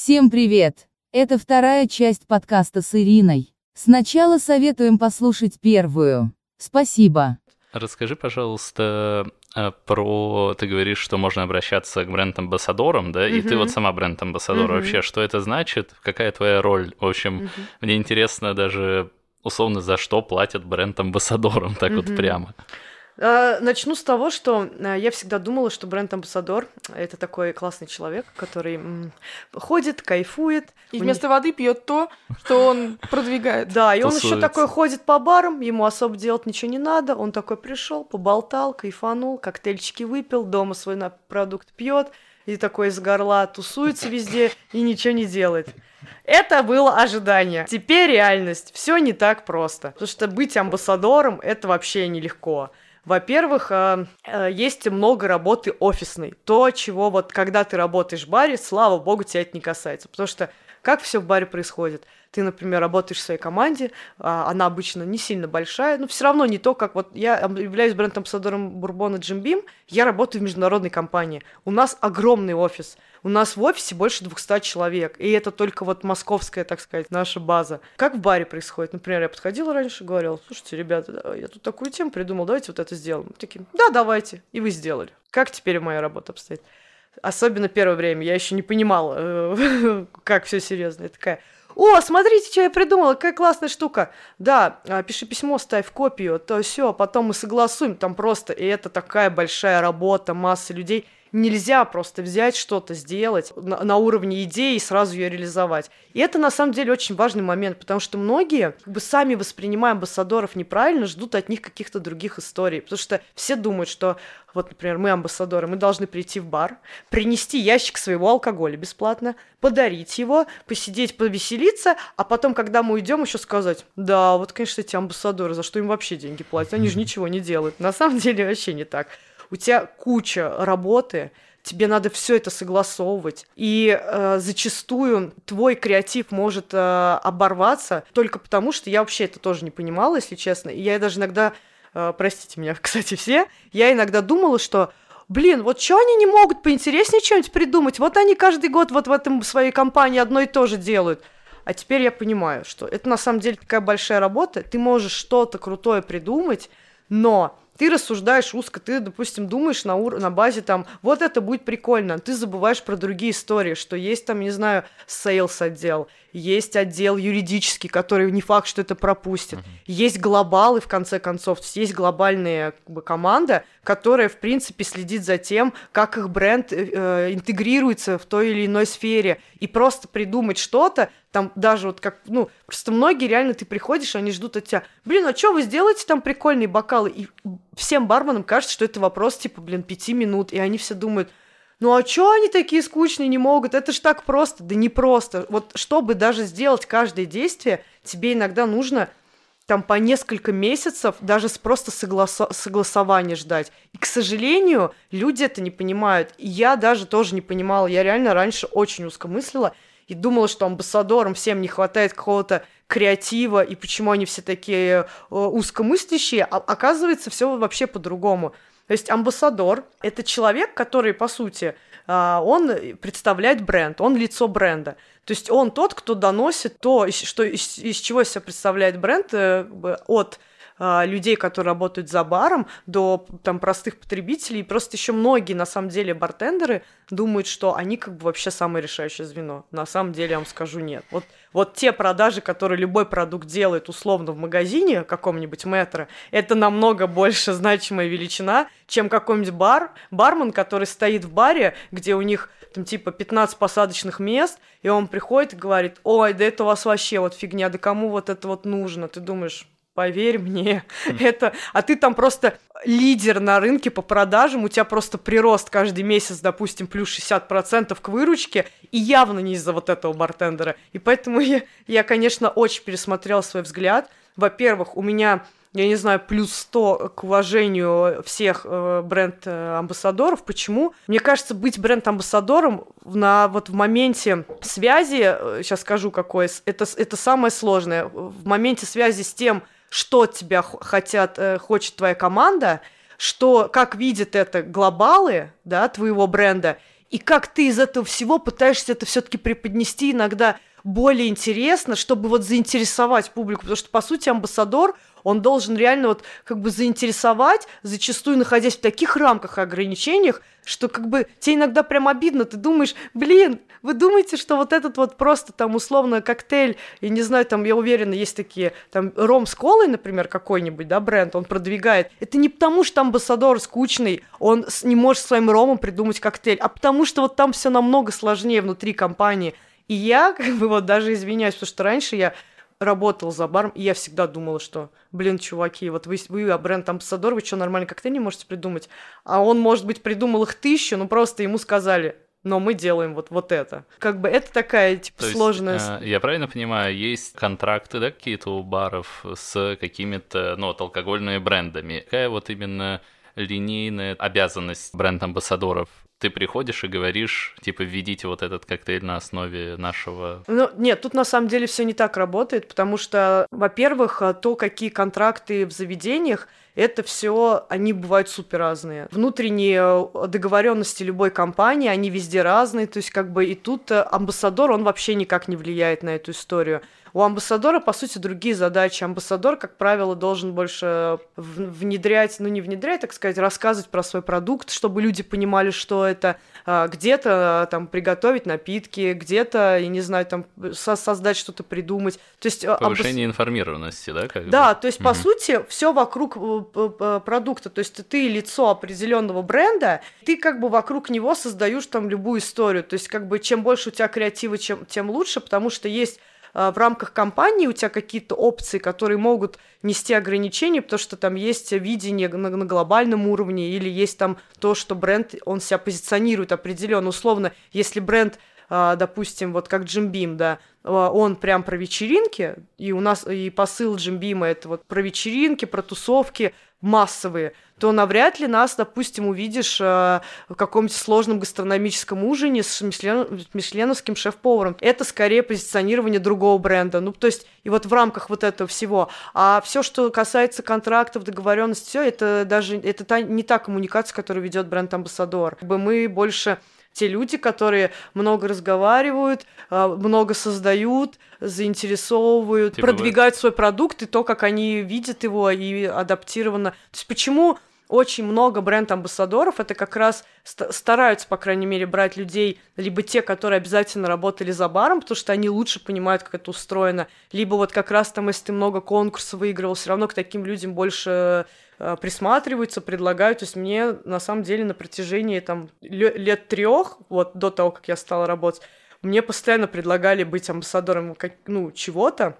Всем привет! Это вторая часть подкаста с Ириной. Сначала советуем послушать первую. Спасибо. Расскажи, пожалуйста, э, про... Ты говоришь, что можно обращаться к бренд-амбассадорам, да? И ты вот сама бренд-амбассадор. Вообще, что это значит? Какая твоя роль? В общем, мне интересно даже условно, за что платят бренд-амбассадорам, так вот прямо. А, начну с того, что а, я всегда думала, что бренд-амбассадор — это такой классный человек, который ходит, кайфует. И вместо них... воды пьет то, что он продвигает. Да, и он еще такой ходит по барам, ему особо делать ничего не надо. Он такой пришел, поболтал, кайфанул, коктейльчики выпил, дома свой продукт пьет, и такой из горла тусуется везде и ничего не делает. Это было ожидание. Теперь реальность. Все не так просто. Потому что быть амбассадором это вообще нелегко. Во-первых, э, э, есть много работы офисной. То, чего вот когда ты работаешь в баре, слава богу, тебя это не касается. Потому что как все в баре происходит? Ты, например, работаешь в своей команде, а, она обычно не сильно большая, но все равно не то, как вот я являюсь бренд-амбассадором Бурбона Джим Бим, я работаю в международной компании. У нас огромный офис. У нас в офисе больше 200 человек, и это только вот московская, так сказать, наша база. Как в баре происходит? Например, я подходила раньше говорила, слушайте, ребята, я тут такую тему придумал, давайте вот это сделаем. Такие, да, давайте. И вы сделали. Как теперь моя работа обстоит? Особенно первое время я еще не понимала, э, как все серьезно. Я такая, о, смотрите, что я придумала, какая классная штука. Да, а, пиши письмо, ставь копию, то все, потом мы согласуем, там просто, и это такая большая работа, масса людей. Нельзя просто взять что-то, сделать на, на уровне идеи и сразу ее реализовать. И это на самом деле очень важный момент, потому что многие как бы сами воспринимая амбассадоров неправильно, ждут от них каких-то других историй. Потому что все думают, что вот, например, мы амбассадоры, мы должны прийти в бар, принести ящик своего алкоголя бесплатно, подарить его, посидеть, повеселиться, а потом, когда мы уйдем, еще сказать, да, вот, конечно, эти амбассадоры, за что им вообще деньги платят? Они же ничего не делают. На самом деле вообще не так у тебя куча работы, тебе надо все это согласовывать. И э, зачастую твой креатив может э, оборваться только потому, что я вообще это тоже не понимала, если честно. И я даже иногда, э, простите меня, кстати, все, я иногда думала, что блин, вот что они не могут поинтереснее что-нибудь придумать? Вот они каждый год вот в этом своей компании одно и то же делают. А теперь я понимаю, что это на самом деле такая большая работа. Ты можешь что-то крутое придумать, но ты рассуждаешь узко, ты, допустим, думаешь на, ур- на базе там, вот это будет прикольно, ты забываешь про другие истории, что есть там, не знаю, sales отдел, есть отдел юридический, который не факт, что это пропустит, uh-huh. есть глобалы, в конце концов, то есть есть глобальная как бы, команда, которая, в принципе, следит за тем, как их бренд э, э интегрируется в той или иной сфере, и просто придумать что-то, там даже вот как, ну, просто многие реально ты приходишь, они ждут от тебя, блин, а что вы сделаете там прикольные бокалы? И всем барменам кажется, что это вопрос типа, блин, пяти минут, и они все думают, ну а чё они такие скучные не могут? Это ж так просто. Да не просто. Вот чтобы даже сделать каждое действие, тебе иногда нужно там по несколько месяцев даже просто согласо- согласования ждать. И, к сожалению, люди это не понимают. И я даже тоже не понимала. Я реально раньше очень узкомыслила и думала, что амбассадорам всем не хватает какого-то креатива, и почему они все такие э, узкомыслящие, а оказывается, все вообще по-другому. То есть амбассадор – это человек, который, по сути, э, он представляет бренд, он лицо бренда. То есть он тот, кто доносит то, что, из, из чего себя представляет бренд, э, от а, людей, которые работают за баром, до там простых потребителей. И просто еще многие, на самом деле, бартендеры думают, что они как бы вообще самое решающее звено. На самом деле, я вам скажу, нет. Вот, вот те продажи, которые любой продукт делает условно в магазине каком-нибудь метро, это намного больше значимая величина, чем какой-нибудь бар, бармен, который стоит в баре, где у них там типа 15 посадочных мест, и он приходит и говорит, ой, да это у вас вообще вот фигня, да кому вот это вот нужно? Ты думаешь, поверь мне, это... А ты там просто лидер на рынке по продажам, у тебя просто прирост каждый месяц, допустим, плюс 60% к выручке, и явно не из-за вот этого бартендера. И поэтому я, я конечно, очень пересмотрела свой взгляд. Во-первых, у меня я не знаю, плюс 100 к уважению всех э, бренд-амбассадоров. Почему? Мне кажется, быть бренд-амбассадором на, вот в моменте связи, э, сейчас скажу какое, это, это самое сложное, в моменте связи с тем, что тебя хотят, э, хочет твоя команда, что, как видят это глобалы, да, твоего бренда, и как ты из этого всего пытаешься это все-таки преподнести иногда более интересно, чтобы вот заинтересовать публику, потому что, по сути, амбассадор, он должен реально вот как бы заинтересовать, зачастую находясь в таких рамках и ограничениях, что как бы тебе иногда прям обидно, ты думаешь, блин, вы думаете, что вот этот вот просто там условно коктейль, я не знаю, там, я уверена, есть такие, там, ром с колой, например, какой-нибудь, да, бренд, он продвигает. Это не потому, что амбассадор скучный, он не может своим ромом придумать коктейль, а потому что вот там все намного сложнее внутри компании. И я, как бы, вот даже извиняюсь, потому что раньше я работал за баром, и я всегда думала, что, блин, чуваки, вот вы, вы а бренд-амбассадор, вы что, нормально коктейль не можете придумать? А он, может быть, придумал их тысячу, но просто ему сказали, но мы делаем вот, вот это. Как бы это такая, типа, То сложная... Есть, э, я правильно понимаю, есть контракты, да, какие-то у баров с какими-то, ну, вот алкогольными брендами. Какая вот именно линейная обязанность бренд-амбассадоров ты приходишь и говоришь, типа, введите вот этот коктейль на основе нашего... Ну, нет, тут на самом деле все не так работает, потому что, во-первых, то, какие контракты в заведениях, это все, они бывают супер разные. Внутренние договоренности любой компании, они везде разные, то есть как бы и тут э, амбассадор, он вообще никак не влияет на эту историю. У амбассадора, по сути, другие задачи. Амбассадор, как правило, должен больше внедрять, ну не внедрять, так сказать, рассказывать про свой продукт, чтобы люди понимали, что это. А, где-то там приготовить напитки, где-то, я не знаю, там создать что-то, придумать. То есть, а, Повышение амбасс... информированности, да? Как да, бы? то есть, угу. по сути, все вокруг э, продукта. То есть ты лицо определенного бренда, ты как бы вокруг него создаешь там любую историю. То есть, как бы чем больше у тебя креатива, чем, тем лучше, потому что есть а, в рамках компании у тебя какие-то опции, которые могут нести ограничения, потому что там есть видение на, на глобальном уровне, или есть там то, что бренд, он себя позиционирует определенно. Условно, если бренд а, допустим, вот как Джим Бим, да, а, он прям про вечеринки, и у нас и посыл Джим Бима это вот про вечеринки, про тусовки массовые, то навряд ли нас, допустим, увидишь э, в каком-нибудь сложном гастрономическом ужине с мишлен... мишленовским шеф-поваром. Это скорее позиционирование другого бренда. Ну, то есть, и вот в рамках вот этого всего. А все, что касается контрактов, договоренности, все это даже это та, не та коммуникация, которую ведет бренд-амбассадор. Мы больше те люди, которые много разговаривают, а, много создают, заинтересовывают, типа продвигают вы... свой продукт и то, как они видят его и адаптировано. То есть почему очень много бренд-амбассадоров, это как раз стараются, по крайней мере, брать людей, либо те, которые обязательно работали за баром, потому что они лучше понимают, как это устроено, либо вот как раз там, если ты много конкурсов выигрывал, все равно к таким людям больше э, присматриваются, предлагают. То есть мне на самом деле на протяжении там лет трех, вот до того, как я стала работать, мне постоянно предлагали быть амбассадором как, ну, чего-то,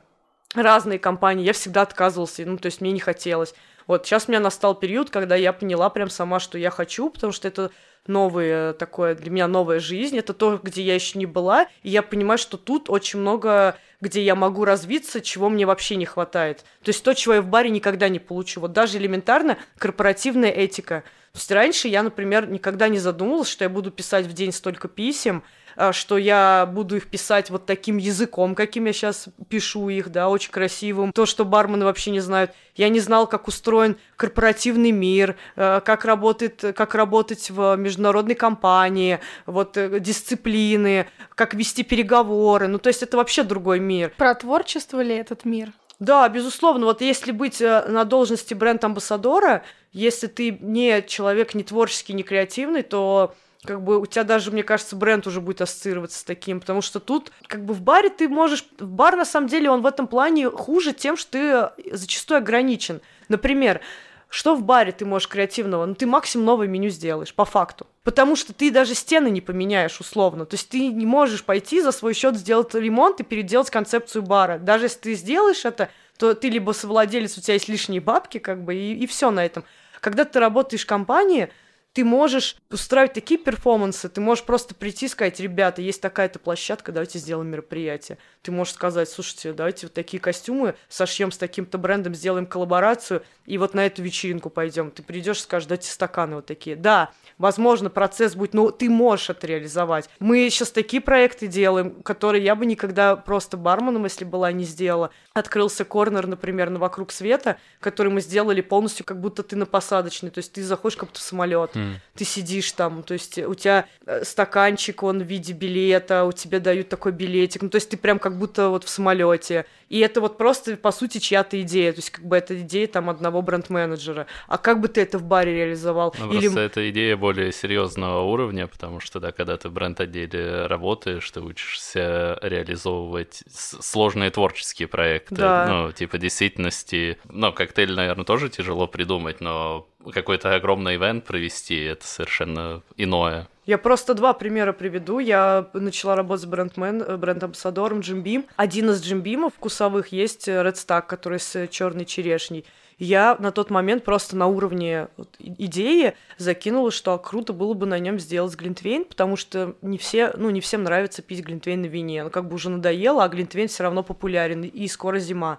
разные компании, я всегда отказывался, ну, то есть мне не хотелось. Вот сейчас у меня настал период, когда я поняла прям сама, что я хочу, потому что это новое такое для меня новая жизнь, это то, где я еще не была, и я понимаю, что тут очень много, где я могу развиться, чего мне вообще не хватает. То есть то, чего я в баре никогда не получу. Вот даже элементарно корпоративная этика. То есть раньше я, например, никогда не задумывалась, что я буду писать в день столько писем, что я буду их писать вот таким языком, каким я сейчас пишу их, да, очень красивым. То, что бармены вообще не знают. Я не знал, как устроен корпоративный мир, а, как работает, как работать в международной компании, вот э, дисциплины, как вести переговоры. Ну, то есть это вообще другой мир. Про творчество ли этот мир? Да, безусловно. Вот если быть э, на должности бренд-амбассадора, если ты не человек не творческий, не креативный, то как бы у тебя даже, мне кажется, бренд уже будет ассоциироваться с таким, потому что тут, как бы в баре ты можешь... В бар, на самом деле, он в этом плане хуже тем, что ты зачастую ограничен. Например, что в баре ты можешь креативного? Ну, ты максимум новое меню сделаешь, по факту. Потому что ты даже стены не поменяешь условно. То есть ты не можешь пойти за свой счет сделать ремонт и переделать концепцию бара. Даже если ты сделаешь это, то ты либо совладелец, у тебя есть лишние бабки, как бы, и, и все на этом. Когда ты работаешь в компании, ты можешь устраивать такие перформансы, ты можешь просто прийти и сказать, ребята, есть такая-то площадка, давайте сделаем мероприятие. Ты можешь сказать, слушайте, давайте вот такие костюмы сошьем с таким-то брендом, сделаем коллаборацию, и вот на эту вечеринку пойдем. Ты придешь и скажешь, дайте стаканы вот такие. Да, возможно, процесс будет, но ты можешь это реализовать. Мы сейчас такие проекты делаем, которые я бы никогда просто барменом, если была, не сделала. Открылся корнер, например, на «Вокруг света», который мы сделали полностью, как будто ты на посадочной, то есть ты заходишь как будто в самолет. Ты сидишь там, то есть у тебя э, стаканчик, он в виде билета, у тебя дают такой билетик, ну то есть ты прям как будто вот в самолете. И это вот просто, по сути, чья-то идея, то есть как бы это идея там одного бренд-менеджера. А как бы ты это в баре реализовал? Ну, Или просто это идея более серьезного уровня, потому что, да, когда ты в бренд-отделе работаешь, ты учишься реализовывать сложные творческие проекты. Да. Ну, типа действительности. Ну, коктейль, наверное, тоже тяжело придумать, но какой-то огромный ивент провести это совершенно иное. Я просто два примера приведу. Я начала работать с бренд-мен, э, бренд-амбассадором Jim Beam. Один из Jim Beam'ов вкусовых есть э, Red Stack, который с черной черешней. Я на тот момент просто на уровне идеи закинула, что круто было бы на нем сделать глинтвейн, потому что не все, ну не всем нравится пить глинтвейн на вине. Ну как бы уже надоело, а глинтвейн все равно популярен и скоро зима.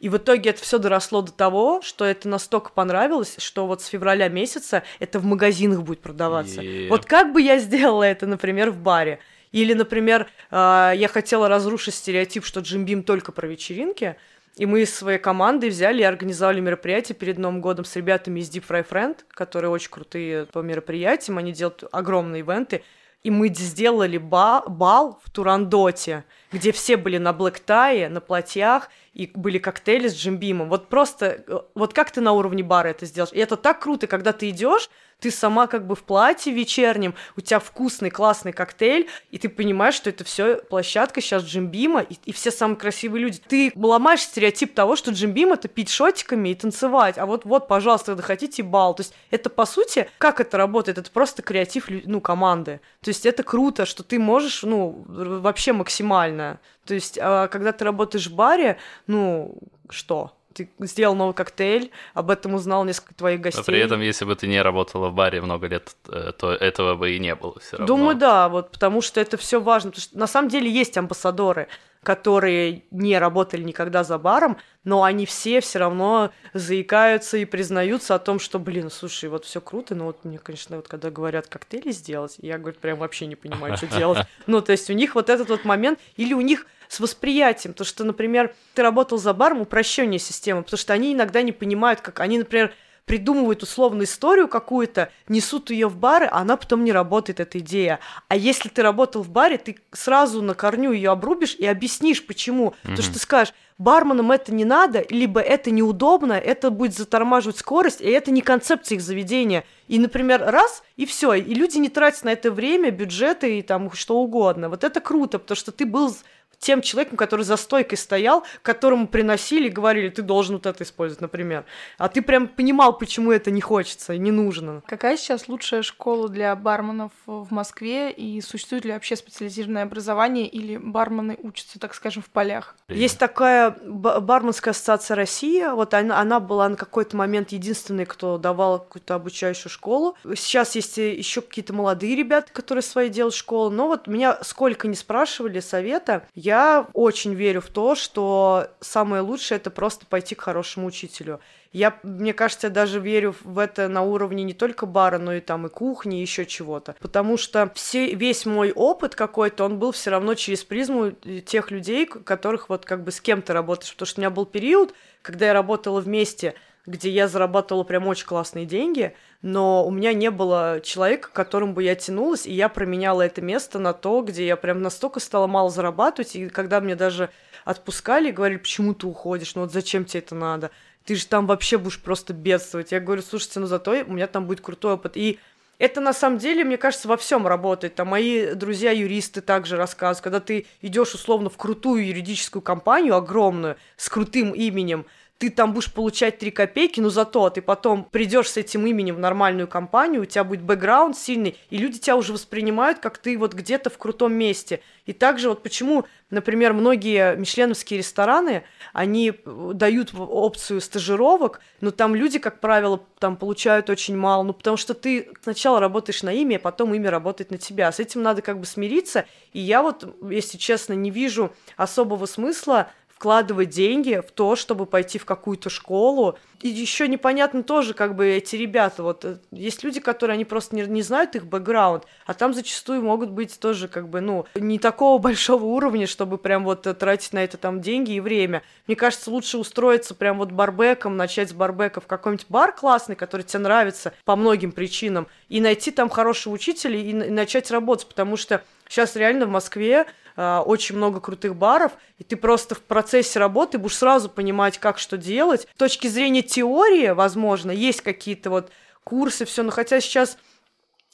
И в итоге это все доросло до того, что это настолько понравилось, что вот с февраля месяца это в магазинах будет продаваться. Е. Вот как бы я сделала это, например, в баре? Или, например, э, я хотела разрушить стереотип, что Джим Бим только про вечеринки, и мы из своей команды взяли и организовали мероприятие перед Новым годом с ребятами из Deep Fry Friend, которые очень крутые по мероприятиям, они делают огромные ивенты, и мы сделали ба- бал в Турандоте, где все были на блэк-тае, на платьях, и были коктейли с джимбимом. Вот просто, э, вот как ты на уровне бара это сделаешь? И это так круто, когда ты идешь, ты сама как бы в платье вечернем, у тебя вкусный, классный коктейль, и ты понимаешь, что это все площадка сейчас Джимбима, и, и все самые красивые люди. Ты ломаешь стереотип того, что Джимбим это пить шотиками и танцевать, а вот, вот, пожалуйста, когда хотите, бал. То есть это, по сути, как это работает? Это просто креатив, ну, команды. То есть это круто, что ты можешь, ну, вообще максимально. То есть, а, когда ты работаешь в баре, ну, что? Ты сделал новый коктейль, об этом узнал несколько твоих гостей. Но при этом, если бы ты не работала в баре много лет, э, то этого бы и не было все равно. Думаю, да, вот потому что это все важно. Потому что на самом деле есть амбассадоры, которые не работали никогда за баром, но они все все равно заикаются и признаются о том, что, блин, слушай, вот все круто, но вот мне, конечно, вот когда говорят коктейли сделать, я, говорю, прям вообще не понимаю, что делать. Ну, то есть у них вот этот вот момент, или у них с восприятием, то что, например, ты работал за баром, упрощение системы, потому что они иногда не понимают, как они, например, придумывают условную историю какую-то, несут ее в бары, а она потом не работает, эта идея. А если ты работал в баре, ты сразу на корню ее обрубишь и объяснишь, почему. Потому что ты скажешь, барменам это не надо, либо это неудобно, это будет затормаживать скорость, и это не концепция их заведения. И, например, раз, и все, и люди не тратят на это время, бюджеты и там что угодно. Вот это круто, потому что ты был тем человеком, который за стойкой стоял, которому приносили и говорили, ты должен вот это использовать, например. А ты прям понимал, почему это не хочется и не нужно. Какая сейчас лучшая школа для барменов в Москве и существует ли вообще специализированное образование или бармены учатся, так скажем, в полях? Есть такая ба- барменская ассоциация России, вот она, она была на какой-то момент единственной, кто давал какую-то обучающую школу. Сейчас есть еще какие-то молодые ребята, которые свои делают школы, но вот меня сколько не спрашивали совета, я очень верю в то, что самое лучшее это просто пойти к хорошему учителю. Я, мне кажется, я даже верю в это на уровне не только бара, но и там и кухни, и еще чего-то. Потому что все, весь мой опыт какой-то, он был все равно через призму тех людей, которых вот как бы с кем ты работаешь. Потому что у меня был период, когда я работала вместе, где я зарабатывала прям очень классные деньги, но у меня не было человека, к которому бы я тянулась, и я променяла это место на то, где я прям настолько стала мало зарабатывать, и когда мне даже отпускали и говорили, почему ты уходишь, ну вот зачем тебе это надо, ты же там вообще будешь просто бедствовать. Я говорю, слушайте, ну зато у меня там будет крутой опыт. И это на самом деле, мне кажется, во всем работает. Там мои друзья-юристы также рассказывают, когда ты идешь условно в крутую юридическую компанию, огромную, с крутым именем, ты там будешь получать 3 копейки, но зато ты потом придешь с этим именем в нормальную компанию, у тебя будет бэкграунд сильный, и люди тебя уже воспринимают, как ты вот где-то в крутом месте. И также вот почему, например, многие мишленовские рестораны, они э, дают опцию стажировок, но там люди, как правило, там получают очень мало, ну потому что ты сначала работаешь на имя, а потом имя работает на тебя. С этим надо как бы смириться, и я вот, если честно, не вижу особого смысла вкладывать деньги в то, чтобы пойти в какую-то школу. И еще непонятно тоже, как бы эти ребята, вот э, есть люди, которые они просто не, не знают их бэкграунд, а там зачастую могут быть тоже как бы, ну, не такого большого уровня, чтобы прям вот э, тратить на это там деньги и время. Мне кажется, лучше устроиться прям вот барбеком, начать с барбека в какой-нибудь бар классный, который тебе нравится по многим причинам, и найти там хорошего учителя и, и начать работать, потому что сейчас реально в Москве очень много крутых баров, и ты просто в процессе работы будешь сразу понимать, как что делать. С точки зрения теории, возможно, есть какие-то вот курсы, все, но хотя сейчас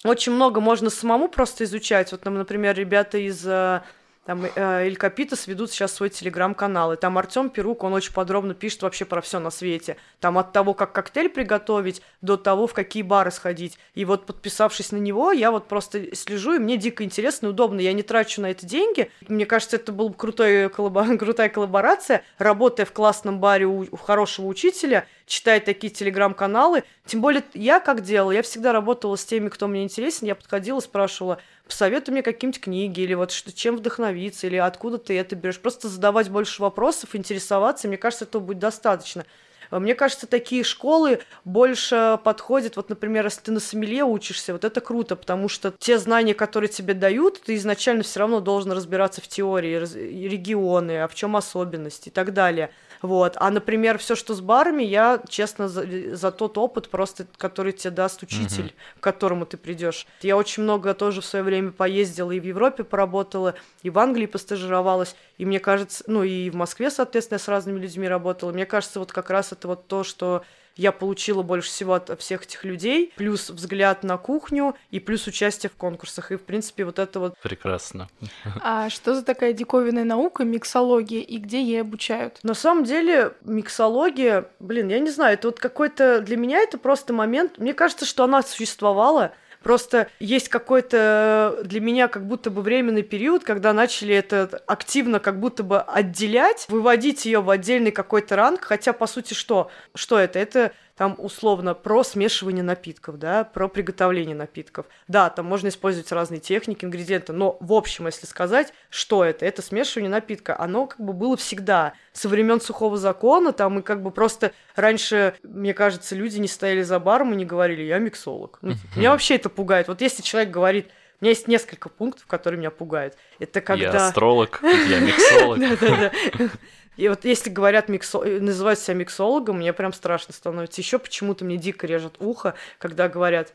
очень много можно самому просто изучать. Вот, например, ребята из а, там э, Эль Капитас ведут сейчас свой телеграм-канал, и там Артем Перук, он очень подробно пишет вообще про все на свете. Там от того, как коктейль приготовить, до того, в какие бары сходить. И вот подписавшись на него, я вот просто слежу, и мне дико интересно и удобно. Я не трачу на это деньги. Мне кажется, это была крутой крутая коллаборация. Работая в классном баре у хорошего учителя, читая такие телеграм-каналы. Тем более, я как делала? Я всегда работала с теми, кто мне интересен. Я подходила, спрашивала, посоветуй мне какие-нибудь книги, или вот что, чем вдохновиться, или откуда ты это берешь. Просто задавать больше вопросов, интересоваться, мне кажется, этого будет достаточно. А мне кажется, такие школы больше подходят, вот, например, если ты на сомелье учишься, вот это круто, потому что те знания, которые тебе дают, ты изначально все равно должен разбираться в теории, регионы, а в чем особенности и так далее. Вот. А, например, все, что с барами, я, честно, за, за тот опыт просто, который тебе даст учитель, uh-huh. к которому ты придешь. Я очень много тоже в свое время поездила и в Европе поработала, и в Англии постажировалась, и мне кажется, ну и в Москве, соответственно, я с разными людьми работала. Мне кажется, вот как раз это вот то, что я получила больше всего от всех этих людей, плюс взгляд на кухню и плюс участие в конкурсах. И, в принципе, вот это вот... Прекрасно. А что за такая диковинная наука, миксология, и где ей обучают? На самом деле, миксология, блин, я не знаю, это вот какой-то... Для меня это просто момент... Мне кажется, что она существовала, Просто есть какой-то для меня как будто бы временный период, когда начали это активно как будто бы отделять, выводить ее в отдельный какой-то ранг, хотя по сути что? Что это? Это там условно про смешивание напитков, да, про приготовление напитков. Да, там можно использовать разные техники, ингредиенты, но в общем, если сказать, что это, это смешивание напитка, оно как бы было всегда со времен сухого закона, там и как бы просто раньше, мне кажется, люди не стояли за баром и не говорили, я миксолог. Ну, меня вообще это пугает. Вот если человек говорит, у меня есть несколько пунктов, которые меня пугают. Это когда... Я астролог, я миксолог. И вот если говорят миксо... называют себя миксологом, мне прям страшно становится. Еще почему-то мне дико режет ухо, когда говорят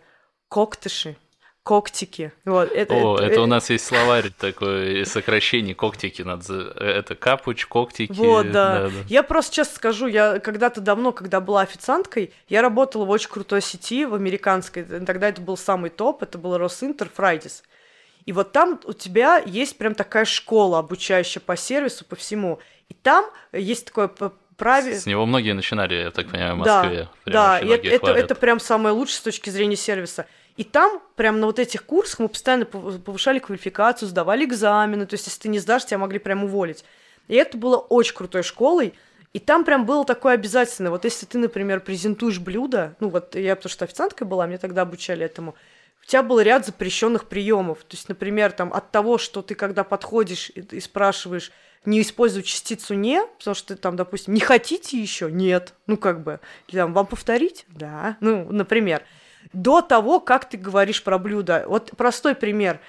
коктыши, когтики. Вот, это, О, это, это, это у нас есть словарь такой сокращение когтики надо это капуч, когтики. Вот, да. да, да. Я просто честно скажу, я когда-то давно, когда была официанткой, я работала в очень крутой сети, в американской. Тогда это был самый топ, это был Росинтер Фрайдис. И вот там у тебя есть прям такая школа, обучающая по сервису, по всему. И там есть такое правило... С него многие начинали, я так понимаю, в Москве. Да, да это, это, это прям самое лучшее с точки зрения сервиса. И там, прям на вот этих курсах мы постоянно повышали квалификацию, сдавали экзамены, то есть если ты не сдашь, тебя могли прям уволить. И это было очень крутой школой, и там прям было такое обязательное. Вот если ты, например, презентуешь блюдо, ну вот я потому что официанткой была, мне тогда обучали этому, у тебя был ряд запрещенных приемов. То есть, например, там от того, что ты когда подходишь и, и спрашиваешь, не используй частицу не, потому что там, допустим, не хотите еще? Нет. Ну, как бы, или там, вам повторить? Да. Ну, например. До того, как ты говоришь про блюдо. Вот простой пример.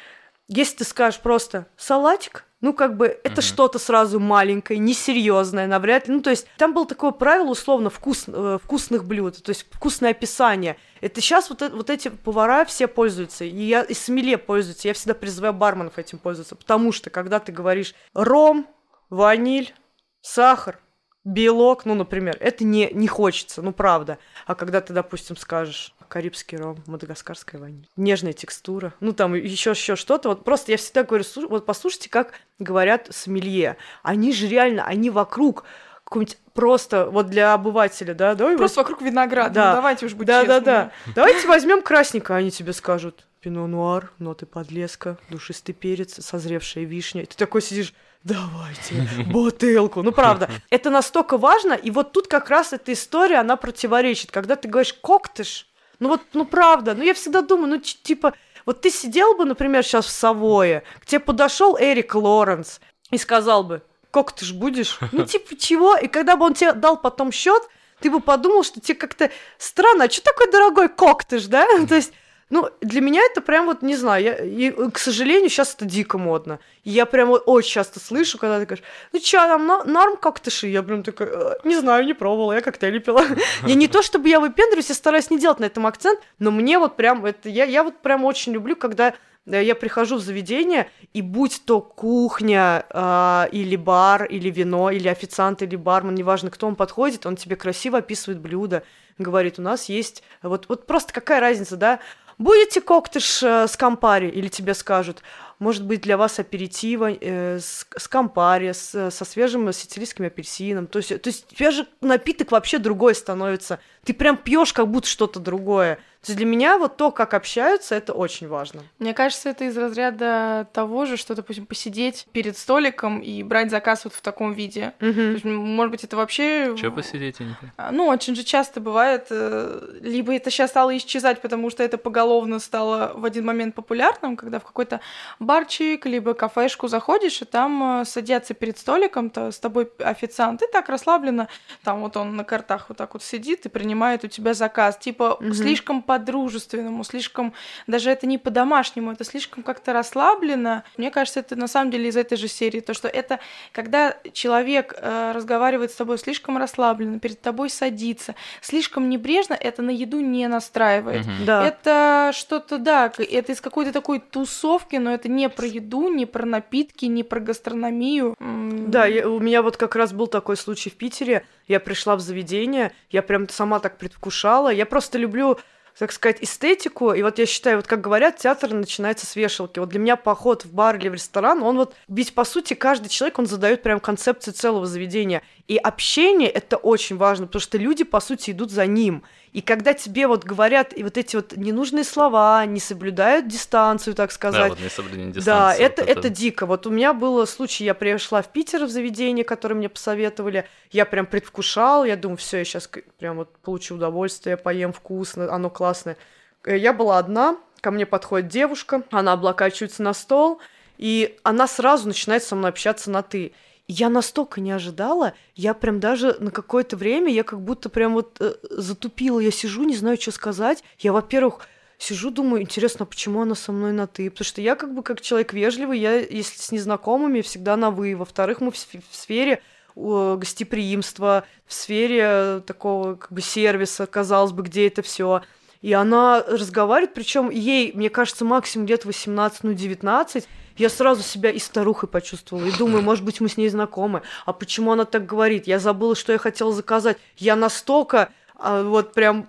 Если ты скажешь просто салатик, ну, как бы, это mm-hmm. что-то сразу маленькое, несерьезное, навряд ли. Ну, то есть, там было такое правило, условно, вкус, э, вкусных блюд, то есть, вкусное описание. Это сейчас вот, вот эти повара все пользуются, и я и смеле пользуются. Я всегда призываю барменов этим пользоваться, потому что, когда ты говоришь ром, ваниль, сахар, белок, ну, например, это не, не хочется, ну, правда. А когда ты, допустим, скажешь карибский ром, мадагаскарская ваниль, нежная текстура, ну, там еще еще что-то, вот просто я всегда говорю, вот послушайте, как говорят сомелье. Они же реально, они вокруг какой-нибудь просто вот для обывателя, да, давай просто вот... вокруг винограда, да. ну, давайте уж будь да, честными. да, да. Давайте возьмем красненькое, они тебе скажут. Пино нуар, ноты подлеска, душистый перец, созревшая вишня. И ты такой сидишь, давайте, бутылку. Ну, правда, это настолько важно, и вот тут как раз эта история, она противоречит. Когда ты говоришь коктыш, ну вот, ну правда, ну я всегда думаю, ну типа, вот ты сидел бы, например, сейчас в Савое, к тебе подошел Эрик Лоренс и сказал бы, как ты ж будешь? Ну, типа, чего? И когда бы он тебе дал потом счет, ты бы подумал, что тебе как-то странно, а что такой дорогой коктыш, да? То есть ну, для меня это прям вот, не знаю, я, и, к сожалению, сейчас это дико модно. И я прям вот очень часто слышу, когда ты говоришь, ну чё, там норм коктыши? Я прям такая, «Э, не знаю, не пробовала, я коктейли пила. Я не то, чтобы я выпендриваюсь, я стараюсь не делать на этом акцент, но мне вот прям, это, я, я вот прям очень люблю, когда я прихожу в заведение, и будь то кухня, э, или бар, или вино, или официант, или бармен, неважно, кто он подходит, он тебе красиво описывает блюдо, говорит, у нас есть... Вот, вот просто какая разница, да? Будете коктыш э, с компари? Или тебе скажут, может быть, для вас аперитива э, с, с компари, со свежим сицилийским апельсином. То есть, то есть же напиток вообще другой становится. Ты прям пьешь как будто что-то другое. То есть для меня вот то, как общаются, это очень важно. Мне кажется, это из разряда того же, что, допустим, посидеть перед столиком и брать заказ вот в таком виде. Мгм. То есть, может быть, это вообще... Че посидеть. А, Ну, очень же часто бывает, э, либо это сейчас стало исчезать, потому что это поголовно стало в один момент популярным, когда в какой-то барчик, либо кафешку заходишь, и там э, садятся перед столиком, то с тобой официант, и так расслабленно, там вот он на картах вот так вот сидит и принимает у тебя заказ, типа Мгм. слишком по-дружественному, слишком, даже это не по-домашнему, это слишком как-то расслабленно. Мне кажется, это на самом деле из этой же серии, то, что это когда человек э, разговаривает с тобой слишком расслабленно, перед тобой садится, слишком небрежно, это на еду не настраивает. Мгм. Да. Это что-то, да, это из какой-то такой тусовки, но это не про еду, не про напитки, не про гастрономию. Да, я- у меня вот как раз был такой случай в Питере. Я пришла в заведение, я прям сама так предвкушала. Я просто люблю так сказать, эстетику. И вот я считаю, вот как говорят, театр начинается с вешалки. Вот для меня поход в бар или в ресторан, он вот... Ведь, по сути, каждый человек, он задает прям концепцию целого заведения. И общение — это очень важно, потому что люди, по сути, идут за ним. И когда тебе вот говорят и вот эти вот ненужные слова, не соблюдают дистанцию, так Да, сказать, вот несоблюдение да, дистанции. это, вот это дико. Вот у меня был случай, я пришла в Питер в заведение, которое мне посоветовали. Я прям предвкушала, я думаю, все, я сейчас прям вот получу удовольствие, поем вкусно, оно классное. Э, Я была одна, ко мне подходит девушка, она облокачивается на стол, и она сразу начинает со мной общаться на «ты». Я настолько не ожидала, я прям даже на какое-то время, я как будто прям вот э, затупила, я сижу, не знаю, что сказать. Я, во-первых, сижу, думаю, интересно, почему она со мной на «ты», потому что я как бы как человек вежливый, я, если с незнакомыми, всегда на «вы». Во-вторых, мы в, в сфере гостеприимства, в сфере такого как бы сервиса, казалось бы, где это все. И она разговаривает, причем ей, мне кажется, максимум лет 18, ну 19. Я сразу себя и старухой почувствовала. И думаю, может быть, мы с ней знакомы. А почему она так говорит? Я забыла, что я хотела заказать. Я настолько а, вот прям,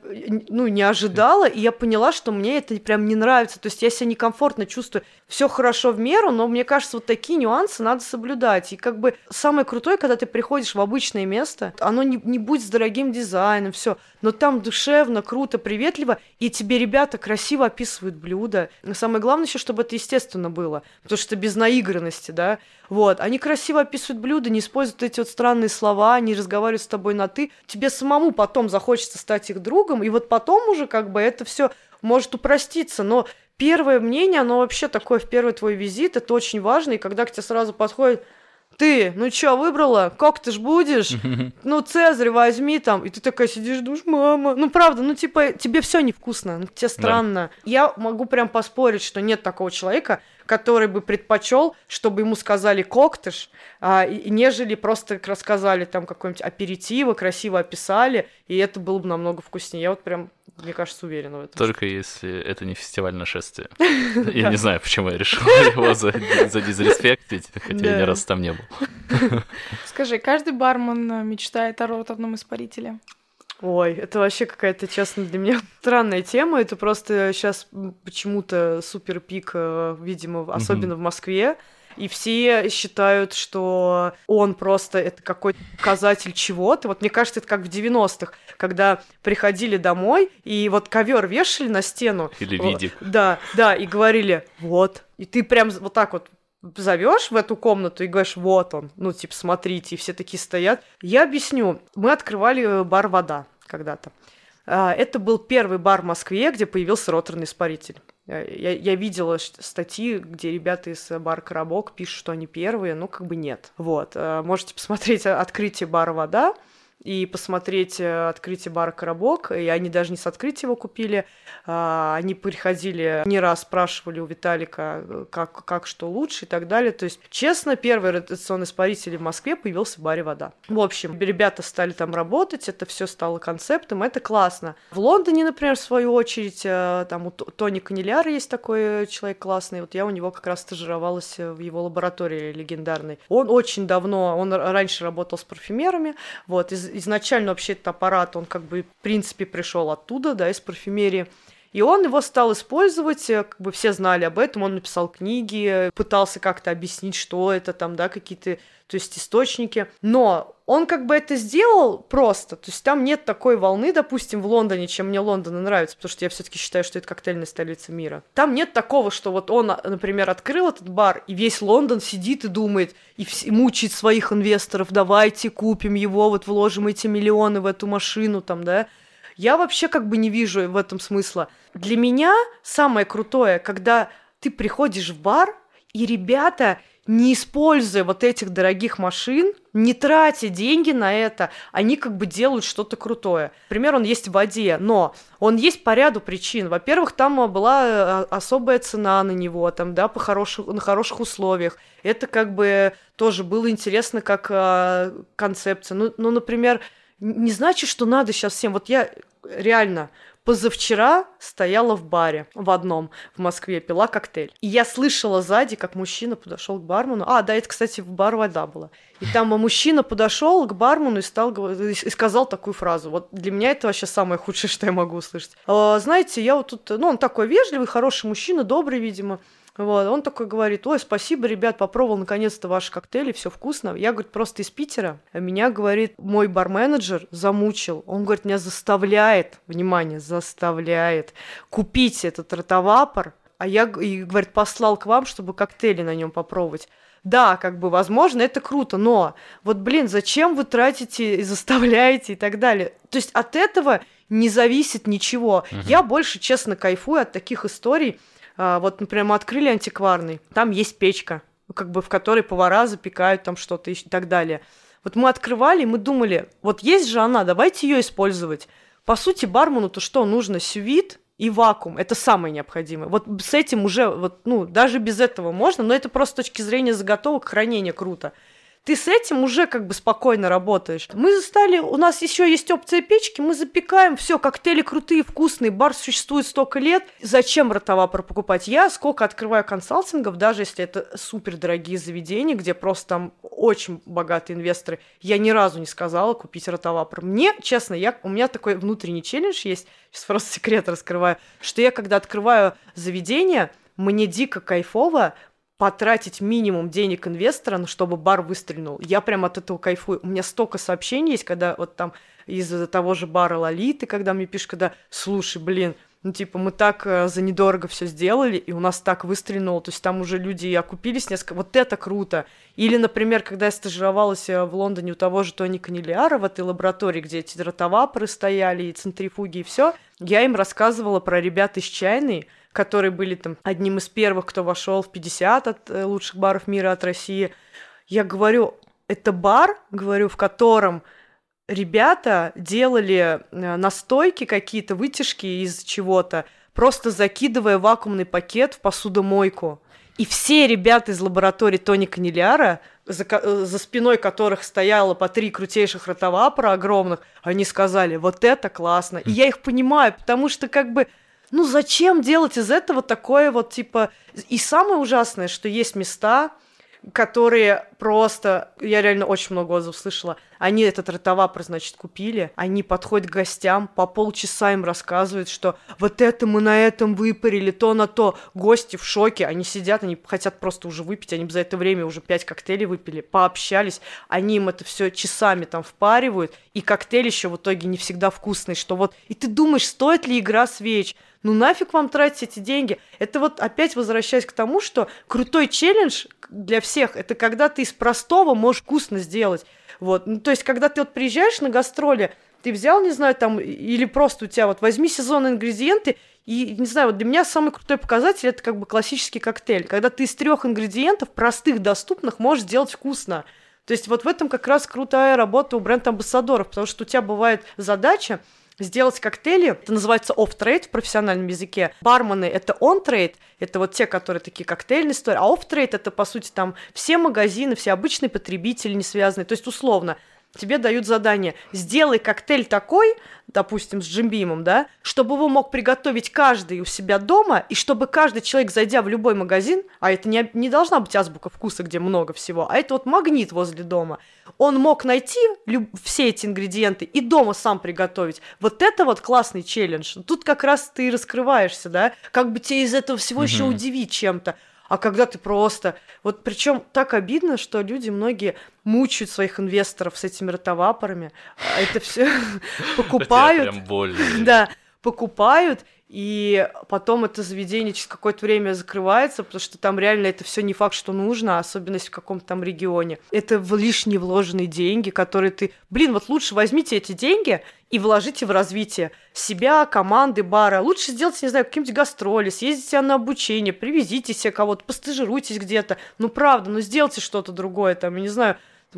ну, не ожидала, и я поняла, что мне это прям не нравится. То есть я себя некомфортно чувствую. Все хорошо в меру, но мне кажется, вот такие нюансы надо соблюдать. И как бы самое крутое, когда ты приходишь в обычное место, оно не, не будет с дорогим дизайном, все, но там душевно, круто, приветливо, и тебе ребята красиво описывают блюда. Но самое главное еще, чтобы это естественно было, потому что без наигранности, да. Вот, они красиво описывают блюда, не используют эти вот странные слова, не разговаривают с тобой на ты. Тебе самому потом захочется стать их другом, и вот потом уже как бы это все может упроститься, но первое мнение, оно вообще такое в первый твой визит, это очень важно, и когда к тебе сразу подходит, ты, ну чё, выбрала? Как ты ж будешь? Ну, Цезарь возьми там. И ты такая сидишь, думаешь, мама. Ну, правда, ну, типа, тебе все невкусно, ну, тебе странно. Я могу прям поспорить, что нет такого человека, который бы предпочел, чтобы ему сказали коктыш, а, и- нежели просто рассказали там какой-нибудь аперитива, красиво описали, и это было бы намного вкуснее. Я вот прям, мне кажется, уверена в этом. Только если это не фестиваль нашествия. Я не знаю, почему я решил его за- задизреспектить, хотя я ни разу там не был. Скажи, каждый бармен э, мечтает о ротовном испарителе. Ой, это вообще какая-то, честно, для меня странная тема. Это просто сейчас почему-то супер пик, э, видимо, особенно в Москве. И все считают, что он просто это какой-то показатель чего-то. Вот мне кажется, это как в 90-х, когда приходили домой и вот ковер вешали на стену. Или видик. Да, да, и говорили, вот. И ты прям вот так вот зовешь в эту комнату и говоришь, вот он, ну, типа, смотрите, и все такие стоят. Я объясню. Мы открывали э, бар «Вода» когда-то. А, Это был первый бар в Москве, где появился роторный испаритель. Э, я, я видела статьи, где ребята из бара «Коробок» пишут, что они первые, ну, как бы нет. Вот. Э, можете посмотреть открытие бара «Вода», и посмотреть э, открытие бара «Коробок», и они даже не с открытия его купили, а, они приходили, не раз спрашивали у Виталика, э, как, как что лучше и так далее. То есть, честно, первый ротационный испаритель в Москве появился в баре «Вода». В общем, ребята стали там работать, это все стало концептом, это классно. В Лондоне, например, в свою очередь, э, там у Тони Канеляра есть такой человек классный, вот я у него как раз стажировалась в его лаборатории легендарной. Он очень давно, он раньше работал с парфюмерами, вот, из, изначально вообще этот аппарат, он как бы, в принципе, пришел оттуда, да, из парфюмерии. И он его стал использовать, э, как бы все знали об этом, он написал книги, пытался как-то объяснить, что это там, да, какие-то, то есть источники. Но он как бы это сделал просто, то есть там нет такой волны, допустим, в Лондоне, чем мне Лондон нравится, потому что я все-таки считаю, что это коктейльная столица мира. Там нет такого, что вот он, например, открыл этот бар, и весь Лондон сидит и думает, и, и мучает своих инвесторов, давайте купим его, вот вложим эти миллионы в эту машину, там, да, я вообще как бы не вижу в этом смысла. Для меня самое крутое, когда ты приходишь в бар, и ребята, не используя вот этих дорогих машин, не тратя деньги на это, они как бы делают что-то крутое. Например, он есть в воде, но он есть по ряду причин. Во-первых, там была э, особая цена на него, там, да, по хороших, на хороших условиях. Это как бы тоже было интересно как э, концепция. Ну, ну, например, не значит, что надо сейчас всем. Вот я реально позавчера стояла в баре в одном в Москве, пила коктейль. И я слышала сзади, как мужчина подошел к бармену. А, да, это, кстати, в бар вода была. И там мужчина подошел к бармену и, стал, и сказал такую фразу. Вот для меня это вообще самое худшее, что я могу услышать. А, знаете, я вот тут... Ну, он такой вежливый, хороший мужчина, добрый, видимо. Вот, он такой говорит, ой, спасибо, ребят, попробовал наконец-то ваши коктейли, все вкусно. Я, говорит, просто из Питера. Меня, говорит, мой барменеджер замучил. Он, говорит, меня заставляет, внимание, заставляет купить этот ротовапор, а я, и, говорит, послал к вам, чтобы коктейли на нем попробовать. Да, как бы, возможно, это круто, но вот, блин, зачем вы тратите и заставляете и так далее? То есть от этого не зависит ничего. Uh-huh. Я больше, честно, кайфую от таких историй, вот, например, мы открыли антикварный, там есть печка, как бы в которой повара запекают там что-то и так далее. Вот мы открывали, мы думали, вот есть же она, давайте ее использовать. По сути, бармену-то что нужно? Сювит и вакуум. Это самое необходимое. Вот с этим уже, вот, ну, даже без этого можно, но это просто с точки зрения заготовок хранения круто ты с этим уже как бы спокойно работаешь. Мы стали, у нас еще есть опция печки, мы запекаем, все, коктейли крутые, вкусные, бар существует столько лет. Зачем ротовапор покупать? Я сколько открываю консалтингов, даже если это супер дорогие заведения, где просто там очень богатые инвесторы, я ни разу не сказала купить ротовапор. Мне, честно, я, у меня такой внутренний челлендж есть, сейчас просто секрет раскрываю, что я когда открываю заведение, мне дико кайфово потратить минимум денег инвестора, ну, чтобы бар выстрелил. Я прям от этого кайфую. У меня столько сообщений есть, когда вот там из того же бара Лолиты, когда мне пишут, когда, слушай, блин, ну, типа, мы так э, за недорого все сделали, и у нас так выстрелило, то есть там уже люди окупились несколько, вот это круто. Или, например, когда я стажировалась э, в Лондоне у того же Тони Канилиара в этой лаборатории, где эти ротовапоры стояли, и центрифуги, и все, я им рассказывала про ребят из чайной, которые были там одним из первых, кто вошел в 50 от э, лучших баров мира от России. Я говорю, это бар, говорю, в котором ребята делали э, настойки какие-то, вытяжки из чего-то, просто закидывая вакуумный пакет в посудомойку. И все ребята из лаборатории Тони Каниляра, за, э, за спиной которых стояло по три крутейших ротовапора огромных, они сказали, вот это классно. И я их понимаю, потому что как бы ну зачем делать из этого такое вот типа... И самое ужасное, что есть места, которые просто, я реально очень много отзывов слышала, они этот ротовапор, значит, купили, они подходят к гостям, по полчаса им рассказывают, что вот это мы на этом выпарили, то на то. Гости в шоке, они сидят, они хотят просто уже выпить, они за это время уже пять коктейлей выпили, пообщались, они им это все часами там впаривают, и коктейль еще в итоге не всегда вкусный, что вот... И ты думаешь, стоит ли игра свеч? Ну нафиг вам тратить эти деньги? Это вот опять возвращаясь к тому, что крутой челлендж для всех, это когда ты из простого можешь вкусно сделать. Вот. Ну, то есть, когда ты вот приезжаешь на гастроли, ты взял, не знаю, там, или просто у тебя вот возьми сезонные ингредиенты И, не знаю, вот для меня самый крутой показатель это как бы классический коктейль, когда ты из трех ингредиентов, простых, доступных, можешь сделать вкусно. То есть вот в этом как раз крутая работа у бренд-амбассадоров, потому что у тебя бывает задача сделать коктейли, это называется off-trade в профессиональном языке. Бармены — это on-trade, это вот те, которые такие коктейльные истории, а off-trade — это, по сути, там все магазины, все обычные потребители не связанные. То есть, условно, тебе дают задание, сделай коктейль такой, допустим, с джимбимом, да, чтобы его мог приготовить каждый у себя дома, и чтобы каждый человек, зайдя в любой магазин, а это не, не должна быть азбука вкуса, где много всего, а это вот магнит возле дома, он мог найти люб- все эти ингредиенты и дома сам приготовить. Вот это вот классный челлендж. Тут как раз ты раскрываешься, да, как бы тебе из этого всего mm-hmm. еще удивить чем-то а когда ты просто... Вот причем так обидно, что люди многие мучают своих инвесторов с этими ротовапорами, а это все покупают. Да, покупают, и потом это заведение через какое-то время закрывается, потому что там реально это все не факт, что нужно, особенно в каком-то там регионе. Это в лишние вложенные деньги, которые ты... Блин, вот лучше возьмите эти деньги и вложите в развитие себя, команды, бара. Лучше сделайте, не знаю, какие-нибудь гастроли, съездите на обучение, привезите себе кого-то, постажируйтесь где-то. Ну, правда, ну, сделайте что-то другое, там, я не знаю,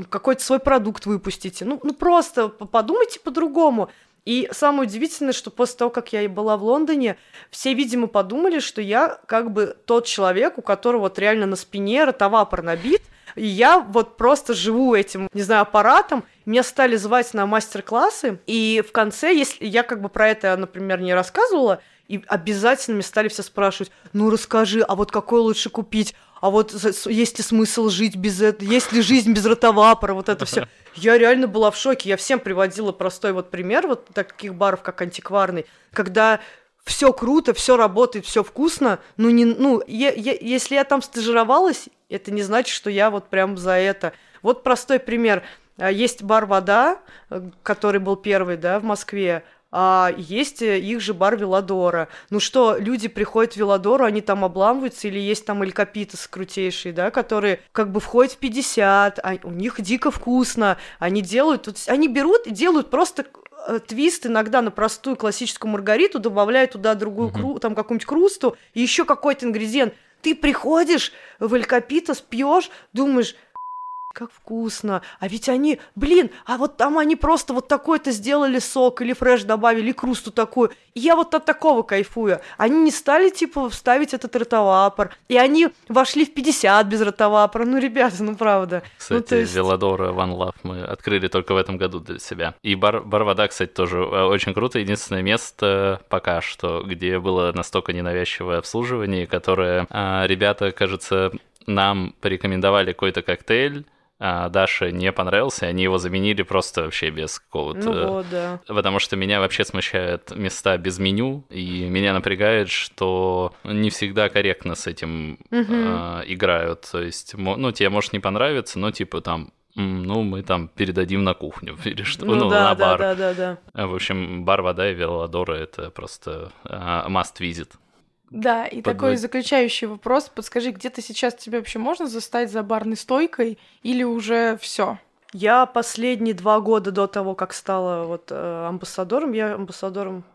какой-то свой продукт выпустите. Ну, ну просто подумайте по-другому. И самое удивительное, что после того, как я была в Лондоне, все, видимо, подумали, что я как бы тот человек, у которого вот реально на спине ротовапор набит, и я вот просто живу этим, не знаю, аппаратом. Меня стали звать на мастер-классы, и в конце, если я как бы про это, например, не рассказывала, и обязательно мне стали все спрашивать, ну расскажи, а вот какой лучше купить? А вот есть ли смысл жить без этого, есть ли жизнь без ротовапора, вот это все. Я реально была в шоке. Я всем приводила простой вот пример вот таких баров, как антикварный, когда все круто, все работает, все вкусно, ну не, ну я, я, если я там стажировалась, это не значит, что я вот прям за это. Вот простой пример. А, есть бар «Вода», э, который был первый, да, в Москве а есть э, их же бар Веладора. Ну что, люди приходят в Веладору, они там обламываются, или есть там Элькапитас крутейшие, да, которые как бы входят в 50, а у них дико вкусно, они делают, тут, они берут и делают просто э, твист иногда на простую классическую маргариту, добавляют туда другую, кру, там какую-нибудь крусту и еще какой-то ингредиент. Ты приходишь в Элькапитас, пьешь, думаешь, как вкусно. А ведь они, блин, а вот там они просто вот такой-то сделали сок или фреш добавили, крусту такую. И я вот от такого кайфую. Они не стали, типа, вставить этот ротовапор. И они вошли в 50 без ротовапора. Ну, ребята, ну, правда. Кстати, ну, то есть... Велодора One Love мы открыли только в этом году для себя. И бар, бар вода, кстати, тоже э, очень круто. Единственное место пока что, где было настолько ненавязчивое обслуживание, которое а, ребята, кажется, нам порекомендовали какой-то коктейль, а Даше не понравился, они его заменили просто вообще без какого-то... Ну вот, да. Потому что меня вообще смущают места без меню, и меня напрягает, что не всегда корректно с этим угу. э, играют. То есть, ну, тебе может не понравиться, но типа там ну, мы там передадим на кухню или что, ну, ну да, на бар. Да, да, да, да. В общем, бар вода и Велодора это просто uh, must visit. Да, и Подвод... такой заключающий вопрос. Подскажи, где-то сейчас тебя вообще можно застать за барной стойкой или уже все? Я последние два года до того, как стала вот э, амбассадором, я амбассадором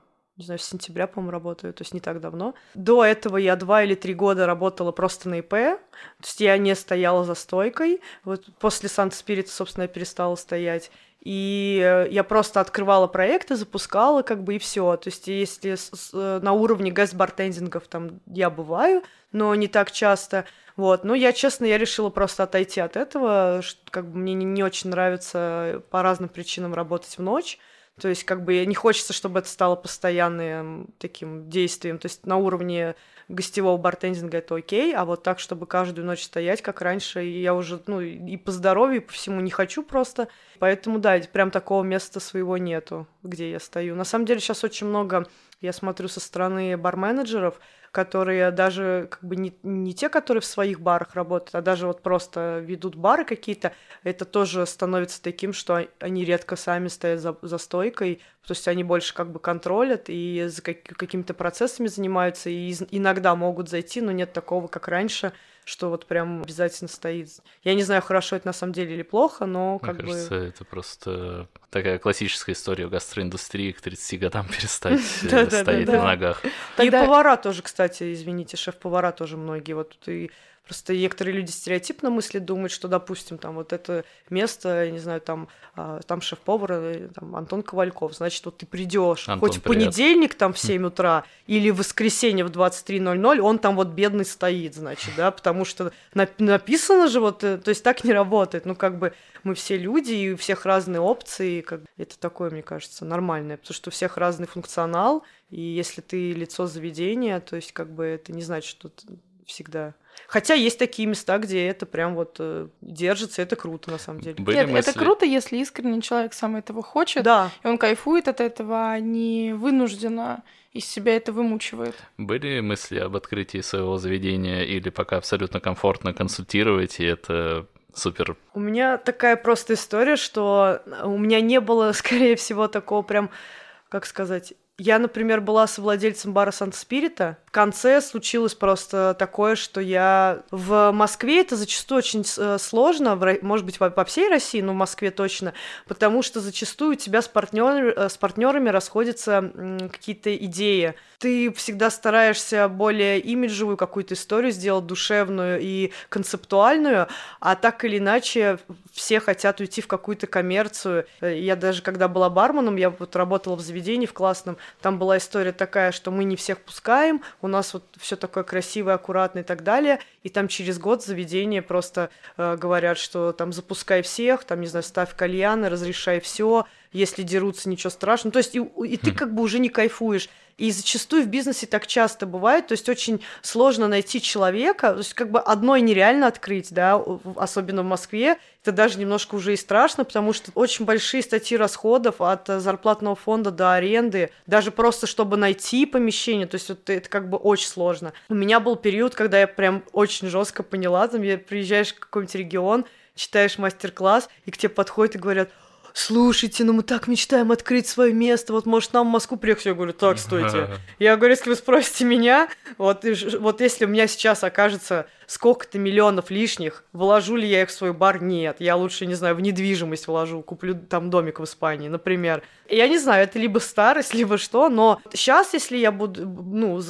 не знаю, с сентября, по-моему, работаю, то есть не так давно. До этого я два или три года работала просто на ИП, то есть я не стояла за стойкой. Вот после Санта Спирита, собственно, я перестала стоять. И э, я просто открывала проекты, запускала, как бы, и все. То есть, если с, с, э, на уровне гест-бартендингов там я бываю, но не так часто. Вот. Но я, честно, я решила просто отойти от этого, что, как бы мне не, не очень нравится по разным причинам работать в ночь. То есть, как бы, не хочется, чтобы это стало постоянным таким действием. То есть, на уровне гостевого бартендинга это окей, а вот так, чтобы каждую ночь стоять, как раньше, я уже, ну, и по здоровью, и по всему не хочу просто. Поэтому, да, прям такого места своего нету, где я стою. На самом деле сейчас очень много, я смотрю со стороны бар-менеджеров, которые даже как бы не, не те, которые в своих барах работают, а даже вот просто ведут бары какие-то, это тоже становится таким, что они редко сами стоят за, за стойкой, то есть они больше как бы контролят и за как, какими-то процессами занимаются, и из, иногда могут зайти, но нет такого, как раньше, что вот прям обязательно стоит. Я не знаю, хорошо это на самом деле или плохо, но как Мне бы... кажется, это просто такая классическая история в гастроиндустрии к 30 годам перестать э, стоять на ногах. И повара тоже, кстати, извините, шеф-повара тоже многие. Вот и просто некоторые люди стереотипно мыслят, думают, что, допустим, там вот это место, я не знаю, там, а, там шеф-повар, э, там Антон Ковальков, значит, вот ты придешь Антон, хоть в понедельник там в 7 утра или в воскресенье в 23.00, он там вот бедный стоит, значит, да, потому что на- написано же вот, э, то есть так не работает, ну как бы мы все люди, и у всех разные опции, и как это такое, мне кажется, нормальное, потому что у всех разный функционал, и если ты лицо заведения, то есть как бы это не значит, что ты всегда... Хотя есть такие места, где это прям вот э, держится, это круто на самом деле. Были Нет, мысли- это круто, если искренне человек сам этого хочет, Да, и он кайфует от этого, а не вынужденно из себя это вымучивает. Были мысли об открытии своего заведения или пока абсолютно комфортно консультировать, и это супер У меня такая просто история, что у меня не было, скорее всего, такого прям, как сказать... Я, например, была совладельцем бара Санта Спирита. В конце случилось просто такое, что я в Москве это зачастую очень э, сложно, может быть, во всей России, но в Москве точно, потому что зачастую у тебя с, партнер, э, с партнерами расходятся какие-то идеи. Ты всегда стараешься более имиджевую какую-то историю сделать, душевную и концептуальную, а так или иначе все хотят уйти в какую-то коммерцию. Э, Я даже когда была барменом, я вот работала в заведении в классном, там была история такая, что мы не всех пускаем, у нас вот все такое красивое, аккуратное и так далее, и там через год заведение просто э, говорят, что там запускай всех, там, не знаю, ставь кальяны, разрешай все, если дерутся, ничего страшного. То есть и, и ты как бы уже не кайфуешь. И зачастую в бизнесе так часто бывает, то есть очень сложно найти человека, то есть как бы одной нереально открыть, да, особенно в Москве, это даже немножко уже и страшно, потому что очень большие статьи расходов от э, зарплатного фонда до аренды, даже просто чтобы найти помещение, то есть вот это как бы очень сложно. У меня был период, когда я прям очень жестко поняла, там я приезжаешь в какой-нибудь регион, читаешь мастер-класс, и к тебе подходят и говорят, слушайте, ну мы так мечтаем открыть свое место, вот может нам в Москву приехать? Я говорю, так, стойте. Я говорю, если вы спросите меня, вот, вот если у меня сейчас окажется сколько-то миллионов лишних, вложу ли я их в свой бар? Нет. Я лучше, не знаю, в недвижимость вложу, куплю там домик в Испании, например. Я не знаю, это либо старость, либо что, но сейчас, если я буду, ну,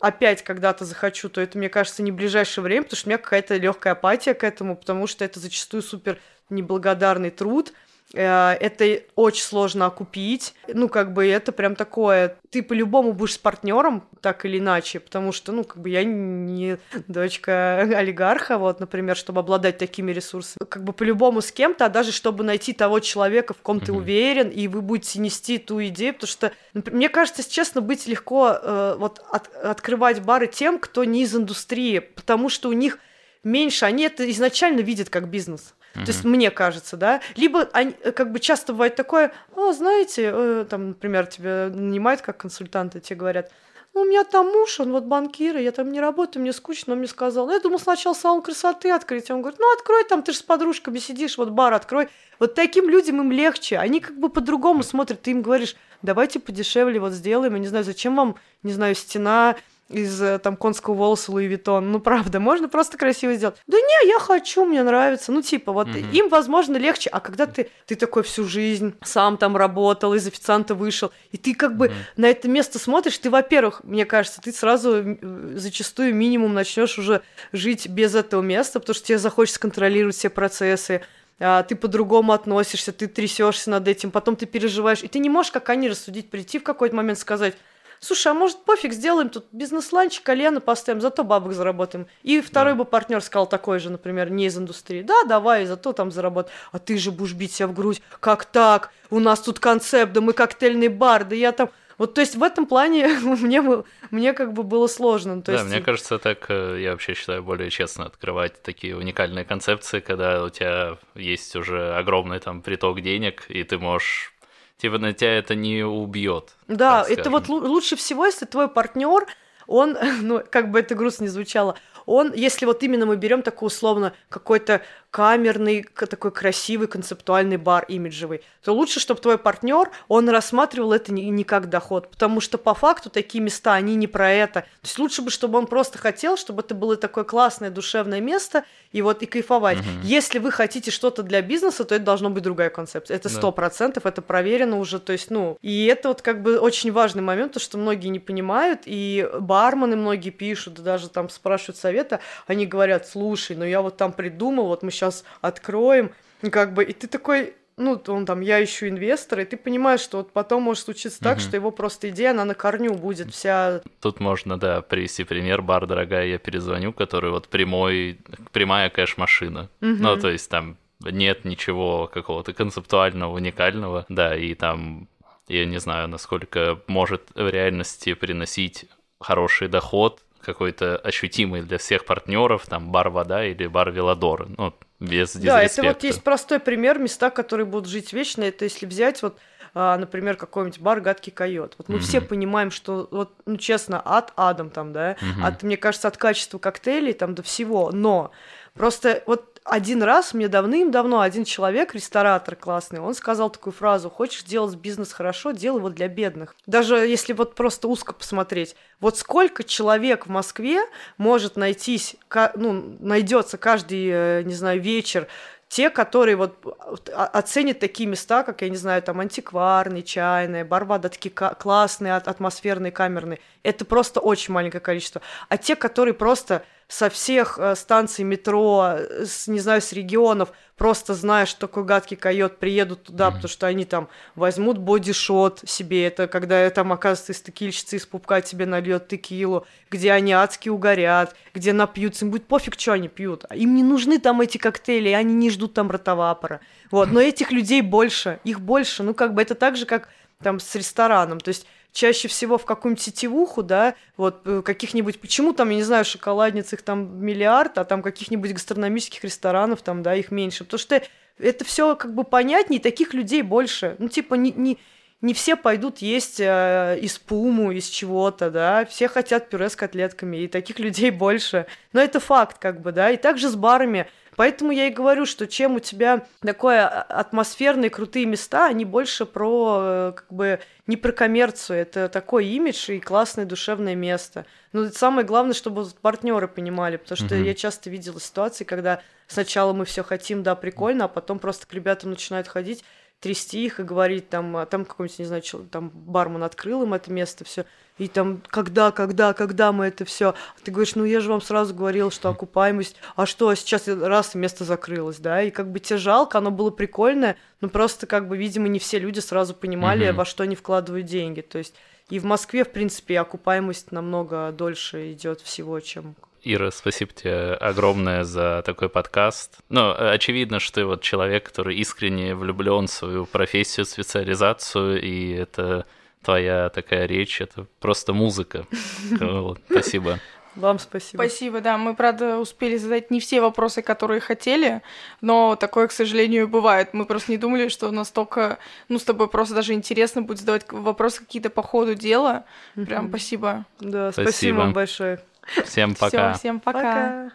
опять когда-то захочу, то это, мне кажется, не ближайшее время, потому что у меня какая-то легкая апатия к этому, потому что это зачастую супер неблагодарный труд, это очень сложно окупить. Ну, как бы это прям такое. Ты по-любому будешь с партнером, так или иначе, потому что, ну, как бы я не дочка олигарха, вот, например, чтобы обладать такими ресурсами. Как бы по-любому с кем-то, а даже чтобы найти того человека, в ком ты Мгм. уверен, и вы будете нести ту идею, потому что, мне кажется, честно, быть легко э, вот от- открывать бары тем, кто не из индустрии, потому что у них меньше, они это изначально видят как бизнес. То есть мне кажется, да. Либо они, э, как бы часто бывает такое, о, знаете, э, там, например, тебя нанимают как консультанта, тебе говорят, ну, у меня там муж, он вот банкир, и я там не работаю, мне скучно, он мне сказал. Я думал сначала салон красоты открыть. Он говорит, ну, открой там, ты же с подружками сидишь, вот бар открой. Вот таким людям им легче, они как бы по-другому смотрят. Ты им говоришь, давайте подешевле вот сделаем, я не знаю, зачем вам, не знаю, стена из э, там конского волоса Louis Vuitton. Ну, правда, можно просто красиво сделать. Да не, я хочу, мне нравится. Ну, типа, вот Мгм. им, возможно, легче. А когда ты, ты такой всю жизнь сам там работал, из официанта вышел, и ты как бы на это место смотришь, ты, во-первых, мне кажется, ты сразу м, зачастую минимум начнешь уже жить без этого места, потому что тебе захочется контролировать все процессы, а, ты по-другому относишься, ты трясешься над этим, потом ты переживаешь, и ты не можешь, как они, рассудить, прийти в какой-то момент сказать, слушай, а может пофиг, сделаем тут бизнес-ланч, кальяны поставим, зато бабок заработаем. И второй Да. бы партнер сказал такой же, например, не из индустрии. Да, давай, зато там заработать. А ты же будешь бить себя в грудь. Как так? У нас тут концепт, да мы коктейльный бар, да я там... Вот, то есть в этом плане мне, мне как бы было сложно. То да, есть... мне кажется, так э, я вообще считаю более честно открывать такие уникальные концепции, когда у тебя есть уже огромный там приток денег, и ты можешь типа на тебя это не убьет. Да, это вот лучше всего, если твой партнер, он, ну, как бы это грустно не звучало, он, если вот именно мы берем такой условно какой-то камерный, такой красивый, концептуальный бар имиджевый, то лучше, чтобы твой партнер, он рассматривал это не, не как доход, потому что по факту такие места, они не про это. То есть лучше бы, чтобы он просто хотел, чтобы это было такое классное душевное место, и вот и кайфовать. Угу. Если вы хотите что-то для бизнеса, то это должно быть другая концепция. Это сто процентов, это проверено уже, то есть, ну, и это вот как бы очень важный момент, то, что многие не понимают, и бармены многие пишут, даже там спрашивают совета, они говорят, слушай, ну я вот там придумал, вот мы сейчас откроем, как бы, и ты такой, ну, он там, я ищу инвестора, и ты понимаешь, что вот потом может случиться так, угу. что его просто идея, она на корню будет вся... Тут можно, да, привести пример, бар, дорогая, я перезвоню, который вот прямой, прямая кэш-машина. Угу. Ну, то есть там нет ничего какого-то концептуального, уникального, да, и там, я не знаю, насколько может в реальности приносить хороший доход, какой-то ощутимый для всех партнеров, там бар вода или бар Велодор, ну, без Да, это вот есть простой пример, места, которые будут жить вечно, это если взять вот а, например, какой-нибудь бар «Гадкий койот». Вот мы mm-hmm. все понимаем, что, вот, ну, честно, от адом там, да, mm-hmm. от, мне кажется, от качества коктейлей там до всего, но просто вот один раз мне давным-давно один человек, ресторатор классный, он сказал такую фразу, хочешь делать бизнес хорошо, делай его для бедных. Даже если вот просто узко посмотреть, вот сколько человек в Москве может найтись, ну, найдется каждый, э, не знаю, вечер те, которые вот оценят такие места, как, я не знаю, там, антикварные, чайные, барбада, такие классные, атмосферные, камерные, это просто очень маленькое количество. А те, которые просто со всех э, станций метро, с, не знаю, с регионов, просто зная, что такой гадкий койот, приедут туда, mm-hmm. потому что они там возьмут бодишот себе, это когда там, оказывается, из текильщицы из пупка тебе нальет текилу, где они адски угорят, где напьются, им будет пофиг, что они пьют. Им не нужны там эти коктейли, они не ждут там ротовапора. Вот, но этих людей больше, их больше, ну, как бы это так же, как там с рестораном, то есть чаще всего в какую-нибудь сетевуху, да, вот э, каких-нибудь, почему там, я не знаю, шоколадниц их там миллиард, а там каких-нибудь гастрономических ресторанов там, да, их меньше, потому что это все как бы понятнее, таких людей больше, ну, типа, не, не, не все пойдут есть э, из пуму, из чего-то, да, все хотят пюре с котлетками, и таких людей больше, но это факт, как бы, да, и также с барами, Поэтому я и говорю, что чем у тебя такое а, атмосферные крутые места, они больше про э, как бы не про коммерцию, это такой имидж и классное душевное место. Но самое главное, чтобы партнеры понимали, потому что mm-hmm. я часто видела ситуации, когда сначала мы все хотим, да, прикольно, а потом просто к ребятам начинают ходить трясти их и говорить там, а там какой-нибудь, не знаю, там бармен открыл им это место, все, и там, когда, когда, когда мы это все, ты говоришь, ну я же вам сразу говорил, что окупаемость, а что, сейчас раз место закрылось, да, и как бы тебе жалко, оно было прикольное, но просто как бы, видимо, не все люди сразу понимали, mm-hmm. во что они вкладывают деньги, то есть и в Москве, в принципе, окупаемость намного дольше идет всего, чем Ира, спасибо тебе огромное за такой подкаст. Ну, очевидно, что ты вот человек, который искренне влюблен в свою профессию, специализацию, и это твоя такая речь, это просто музыка. Спасибо. Вам спасибо. Спасибо, да. Мы, правда, успели задать не все вопросы, которые хотели, но такое, к сожалению, бывает. Мы просто не думали, что настолько, ну, с тобой просто даже интересно будет задавать вопросы какие-то по ходу дела. Прям спасибо. Да, спасибо, спасибо вам большое. Всем пока. Всё, всем пока. пока.